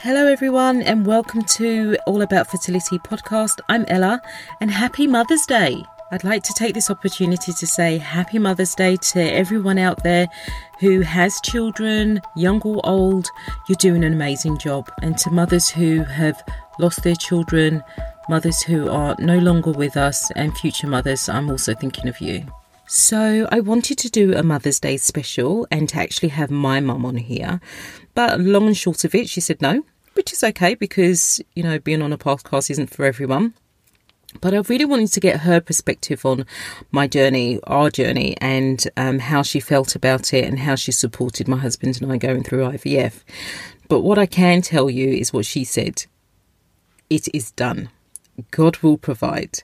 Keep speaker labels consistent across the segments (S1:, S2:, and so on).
S1: Hello, everyone, and welcome to All About Fertility podcast. I'm Ella, and happy Mother's Day. I'd like to take this opportunity to say happy Mother's Day to everyone out there who has children, young or old. You're doing an amazing job. And to mothers who have lost their children, mothers who are no longer with us, and future mothers, I'm also thinking of you. So, I wanted to do a Mother's Day special and to actually have my mum on here. But long and short of it, she said no, which is okay because, you know, being on a podcast isn't for everyone. But I really wanted to get her perspective on my journey, our journey, and um, how she felt about it and how she supported my husband and I going through IVF. But what I can tell you is what she said it is done. God will provide.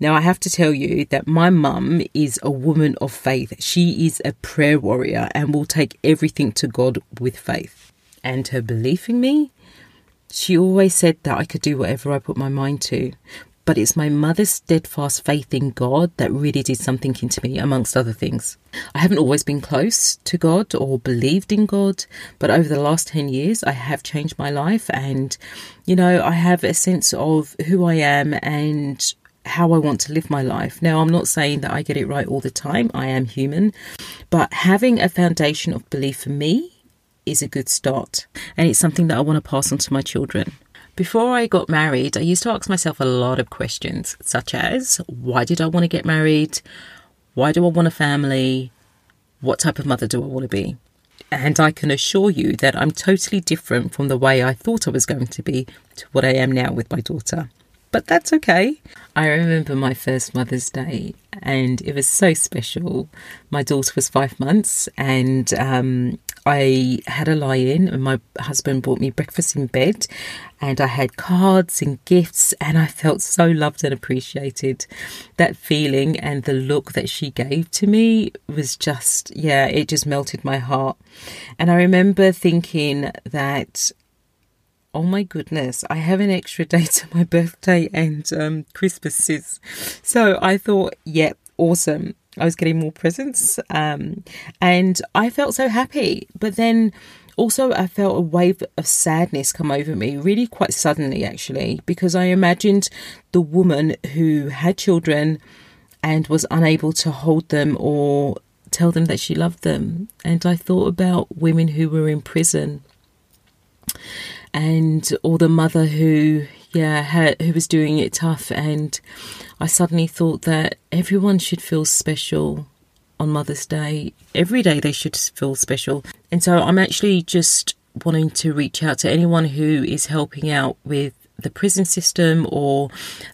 S1: Now, I have to tell you that my mum is a woman of faith. She is a prayer warrior and will take everything to God with faith. And her belief in me, she always said that I could do whatever I put my mind to but it's my mother's steadfast faith in God that really did something into me, amongst other things. I haven't always been close to God or believed in God, but over the last 10 years, I have changed my life and, you know, I have a sense of who I am and how I want to live my life. Now, I'm not saying that I get it right all the time, I am human, but having a foundation of belief for me is a good start, and it's something that I want to pass on to my children. Before I got married, I used to ask myself a lot of questions, such as why did I want to get married? Why do I want a family? What type of mother do I want to be? And I can assure you that I'm totally different from the way I thought I was going to be to what I am now with my daughter. But that's okay. I remember my first Mother's Day, and it was so special. My daughter was five months, and um, I had a lie in, and my husband brought me breakfast in bed, and I had cards and gifts, and I felt so loved and appreciated. That feeling and the look that she gave to me was just, yeah, it just melted my heart. And I remember thinking that oh my goodness, I have an extra day to my birthday and um, Christmas. So I thought, yeah, awesome. I was getting more presents. Um, and I felt so happy. But then also, I felt a wave of sadness come over me, really quite suddenly, actually, because I imagined the woman who had children and was unable to hold them or tell them that she loved them. And I thought about women who were in prison and or the mother who yeah who was doing it tough and I suddenly thought that everyone should feel special on Mother's Day. Every day they should feel special. And so I'm actually just wanting to reach out to anyone who is helping out with the prison system or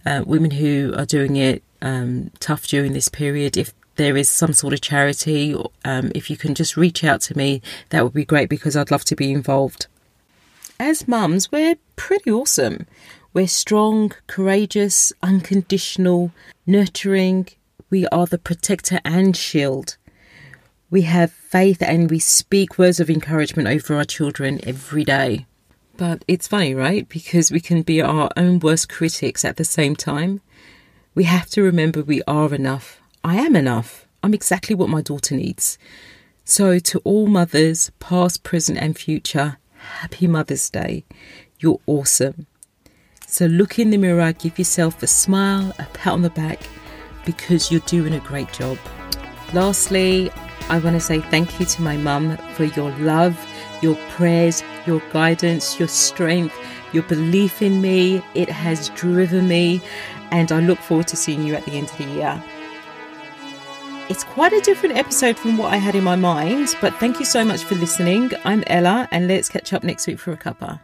S1: uh, women who are doing it um, tough during this period. If there is some sort of charity, um, if you can just reach out to me, that would be great because I'd love to be involved. As mums, we're pretty awesome. We're strong, courageous, unconditional, nurturing. We are the protector and shield. We have faith and we speak words of encouragement over our children every day. But it's funny, right? Because we can be our own worst critics at the same time. We have to remember we are enough. I am enough. I'm exactly what my daughter needs. So, to all mothers, past, present, and future, happy Mother's Day. You're awesome. So look in the mirror, give yourself a smile, a pat on the back, because you're doing a great job. Lastly, I want to say thank you to my mum for your love, your prayers, your guidance, your strength, your belief in me. It has driven me, and I look forward to seeing you at the end of the year. It's quite a different episode from what I had in my mind, but thank you so much for listening. I'm Ella, and let's catch up next week for a cuppa.